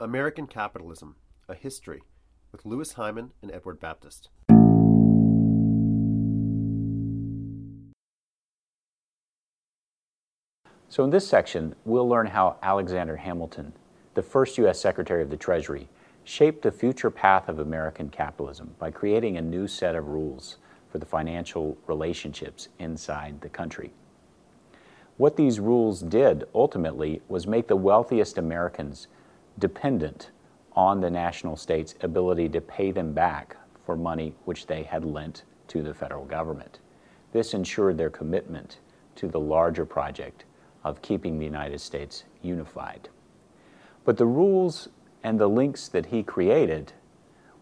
American Capitalism A History with Louis Hyman and Edward Baptist. So, in this section, we'll learn how Alexander Hamilton, the first U.S. Secretary of the Treasury, shaped the future path of American capitalism by creating a new set of rules for the financial relationships inside the country. What these rules did ultimately was make the wealthiest Americans dependent on the national state's ability to pay them back for money which they had lent to the federal government. This ensured their commitment to the larger project of keeping the United States unified. But the rules and the links that he created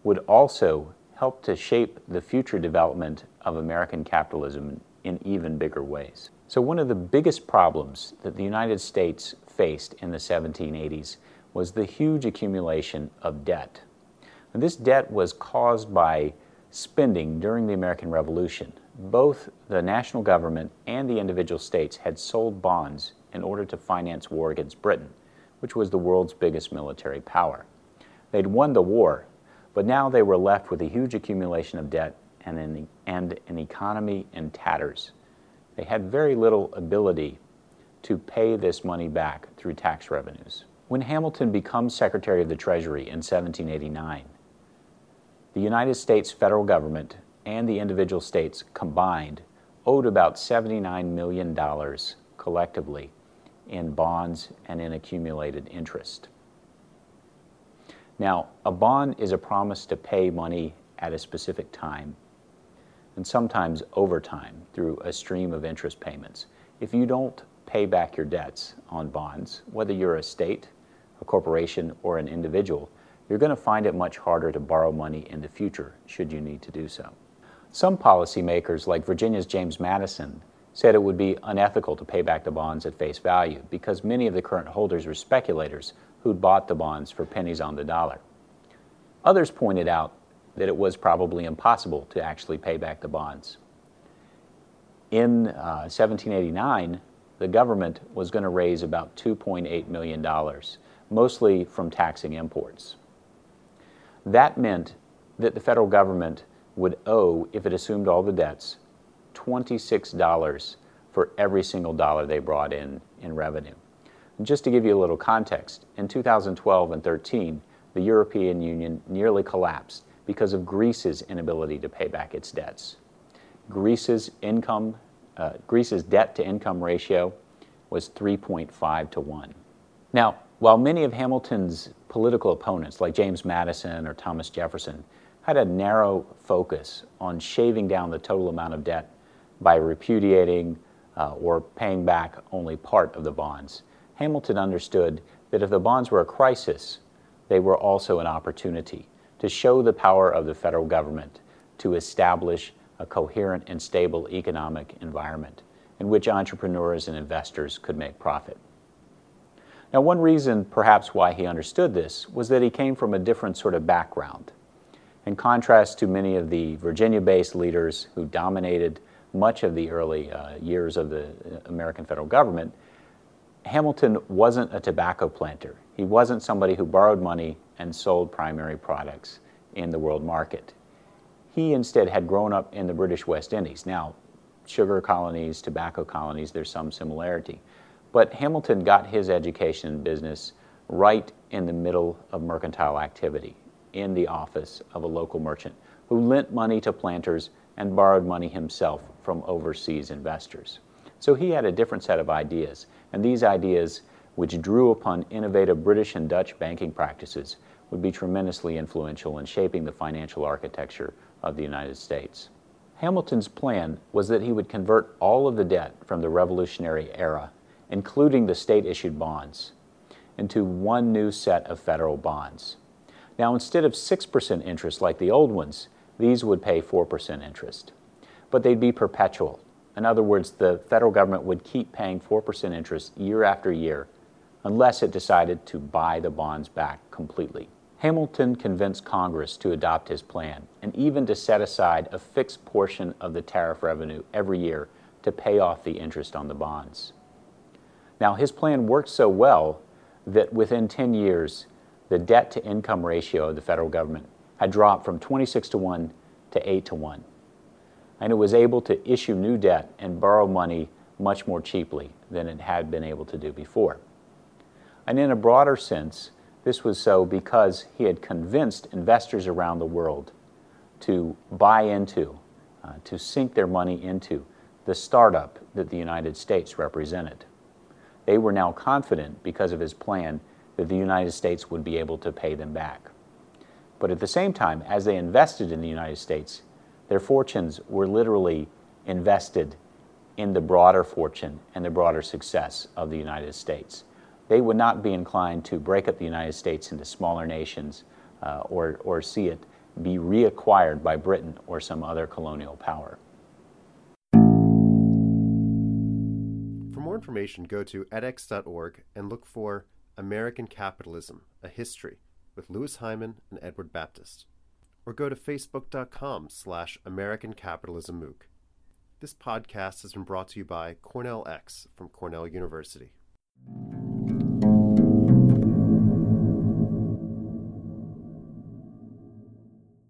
would also help to shape the future development of American capitalism in even bigger ways. So, one of the biggest problems that the United States faced in the 1780s was the huge accumulation of debt. And this debt was caused by spending during the American Revolution. Both the national government and the individual states had sold bonds in order to finance war against Britain, which was the world's biggest military power. They'd won the war, but now they were left with a huge accumulation of debt and an, and an economy in tatters. They had very little ability to pay this money back through tax revenues. When Hamilton becomes Secretary of the Treasury in 1789, the United States federal government and the individual states combined owed about $79 million collectively in bonds and in accumulated interest. Now, a bond is a promise to pay money at a specific time and sometimes over time through a stream of interest payments. If you don't pay back your debts on bonds, whether you're a state, corporation, or an individual, you're going to find it much harder to borrow money in the future should you need to do so. Some policymakers, like Virginia's James Madison, said it would be unethical to pay back the bonds at face value because many of the current holders were speculators who'd bought the bonds for pennies on the dollar. Others pointed out that it was probably impossible to actually pay back the bonds. In uh, 1789, the government was going to raise about $2.8 million, mostly from taxing imports. That meant that the federal government would owe, if it assumed all the debts, $26 for every single dollar they brought in in revenue. And just to give you a little context, in 2012 and 13, the European Union nearly collapsed because of Greece's inability to pay back its debts. Greece's income, uh, Greece's debt to income ratio was 3.5 to 1. Now, while many of Hamilton's political opponents, like James Madison or Thomas Jefferson, had a narrow focus on shaving down the total amount of debt by repudiating uh, or paying back only part of the bonds. Hamilton understood that if the bonds were a crisis, they were also an opportunity to show the power of the federal government to establish a coherent and stable economic environment in which entrepreneurs and investors could make profit. Now, one reason perhaps why he understood this was that he came from a different sort of background. In contrast to many of the Virginia based leaders who dominated much of the early uh, years of the uh, American federal government, Hamilton wasn't a tobacco planter. He wasn't somebody who borrowed money and sold primary products in the world market. He instead had grown up in the British West Indies. Now, sugar colonies, tobacco colonies, there's some similarity. But Hamilton got his education in business right in the middle of mercantile activity in the office of a local merchant who lent money to planters and borrowed money himself from overseas investors. So he had a different set of ideas, and these ideas, which drew upon innovative British and Dutch banking practices, would be tremendously influential in shaping the financial architecture of the United States. Hamilton's plan was that he would convert all of the debt from the Revolutionary era, including the state issued bonds, into one new set of federal bonds. Now, instead of 6% interest like the old ones, these would pay 4% interest. But they'd be perpetual. In other words, the federal government would keep paying 4% interest year after year unless it decided to buy the bonds back completely. Hamilton convinced Congress to adopt his plan and even to set aside a fixed portion of the tariff revenue every year to pay off the interest on the bonds. Now, his plan worked so well that within 10 years, the debt to income ratio of the federal government had dropped from 26 to 1 to 8 to 1. And it was able to issue new debt and borrow money much more cheaply than it had been able to do before. And in a broader sense, this was so because he had convinced investors around the world to buy into, uh, to sink their money into the startup that the United States represented. They were now confident because of his plan that the United States would be able to pay them back. But at the same time, as they invested in the United States, their fortunes were literally invested in the broader fortune and the broader success of the United States. They would not be inclined to break up the United States into smaller nations uh, or, or see it be reacquired by Britain or some other colonial power. Information, go to edX.org and look for American Capitalism, a History with Louis Hyman and Edward Baptist. Or go to facebook.com slash American Capitalism MOOC. This podcast has been brought to you by Cornell X from Cornell University.